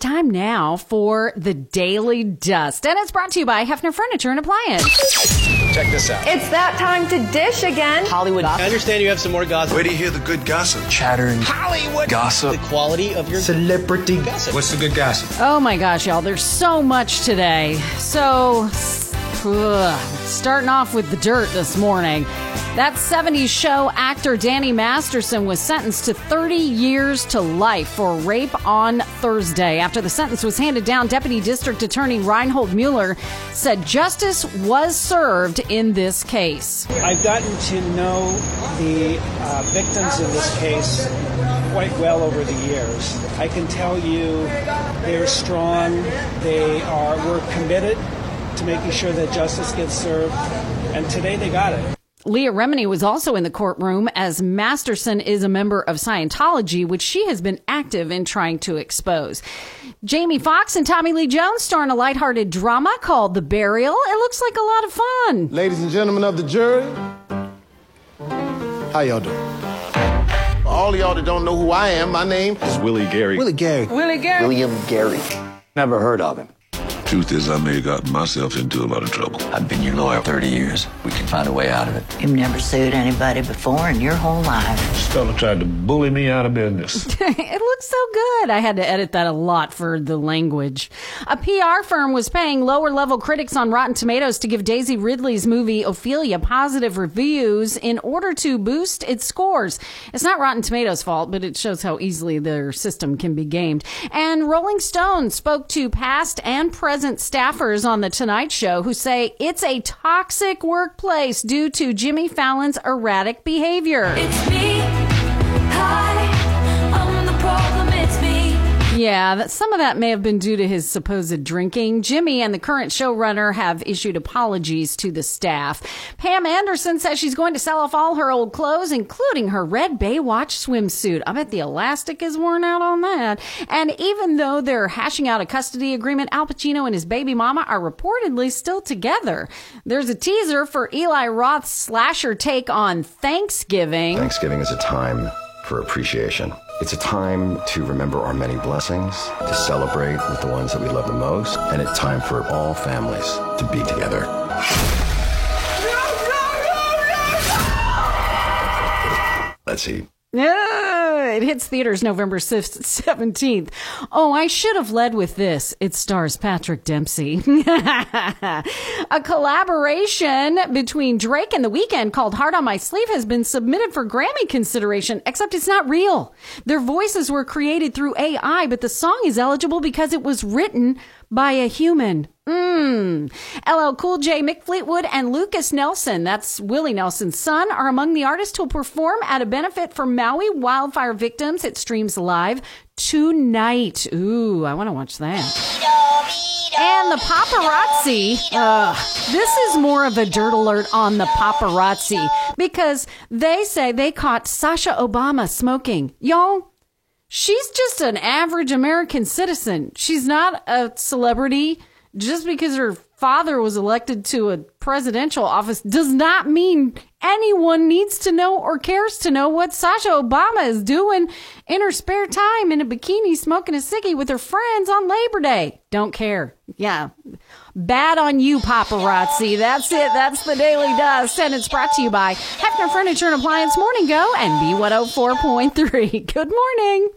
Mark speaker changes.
Speaker 1: time now for the Daily Dust, and it's brought to you by Hefner Furniture and Appliance.
Speaker 2: Check this out.
Speaker 3: It's that time to dish again.
Speaker 4: Hollywood gossip.
Speaker 2: I understand you have some more gossip.
Speaker 5: Where do you hear the good gossip?
Speaker 4: chattering.
Speaker 2: Hollywood
Speaker 5: Gossip.
Speaker 2: The quality of your
Speaker 4: Celebrity.
Speaker 2: gossip.
Speaker 5: What's the good gossip?
Speaker 1: Oh my gosh, y'all, there's so much today. So, ugh, starting off with the dirt this morning. That 70s show actor Danny Masterson was sentenced to 30 years to life for rape on Thursday. After the sentence was handed down, Deputy District Attorney Reinhold Mueller said justice was served in this case.
Speaker 6: I've gotten to know the uh, victims in this case quite well over the years. I can tell you they're strong. They are. We're committed to making sure that justice gets served, and today they got it.
Speaker 1: Leah Remini was also in the courtroom as Masterson is a member of Scientology, which she has been active in trying to expose. Jamie Foxx and Tommy Lee Jones star in a lighthearted drama called The Burial. It looks like a lot of fun.
Speaker 7: Ladies and gentlemen of the jury, how y'all doing? All y'all that don't know who I am, my name is
Speaker 8: Willie Gary.
Speaker 7: Willie Gary.
Speaker 1: Willie Gary.
Speaker 4: William Gary. Never heard of him.
Speaker 8: Truth is, I may have gotten myself into a lot of trouble.
Speaker 4: I've been your lawyer 30 years. We can find a way out of it.
Speaker 9: You've never sued anybody before in your whole life.
Speaker 8: This fella tried to bully me out of business.
Speaker 1: it looks so good. I had to edit that a lot for the language. A PR firm was paying lower level critics on Rotten Tomatoes to give Daisy Ridley's movie Ophelia positive reviews in order to boost its scores. It's not Rotten Tomatoes' fault, but it shows how easily their system can be gamed. And Rolling Stone spoke to past and present staffers on The Tonight Show who say it's a toxic workplace due to Jimmy Fallon's erratic behavior. Yeah, that some of that may have been due to his supposed drinking. Jimmy and the current showrunner have issued apologies to the staff. Pam Anderson says she's going to sell off all her old clothes, including her red Baywatch swimsuit. I bet the elastic is worn out on that. And even though they're hashing out a custody agreement, Al Pacino and his baby mama are reportedly still together. There's a teaser for Eli Roth's slasher take on Thanksgiving.
Speaker 10: Thanksgiving is a time for appreciation. It's a time to remember our many blessings, to celebrate with the ones that we love the most, and it's time for all families to be together. Let's eat.
Speaker 1: Yeah, it hits theaters November 6th, 17th. Oh, I should have led with this. It stars Patrick Dempsey. a collaboration between Drake and The Weeknd called Heart on My Sleeve has been submitted for Grammy consideration, except it's not real. Their voices were created through AI, but the song is eligible because it was written by a human. Mmm. LL Cool J, Mick Fleetwood, and Lukas Nelson, that's Willie Nelson's son, are among the artists who'll perform at a benefit for Maui wildfire victims. It streams live tonight. Ooh, I want to watch that. And the paparazzi. Ugh, this is more of a dirt alert on the paparazzi because they say they caught Sasha Obama smoking. Y'all, She's just an average American citizen. She's not a celebrity. Just because her father was elected to a presidential office does not mean anyone needs to know or cares to know what Sasha Obama is doing in her spare time in a bikini smoking a ciggy with her friends on Labor Day. Don't care. Yeah. Bad on you, paparazzi. That's it. That's the Daily Dust. And it's brought to you by Hefner Furniture and Appliance Morning Go and B104.3. Good morning.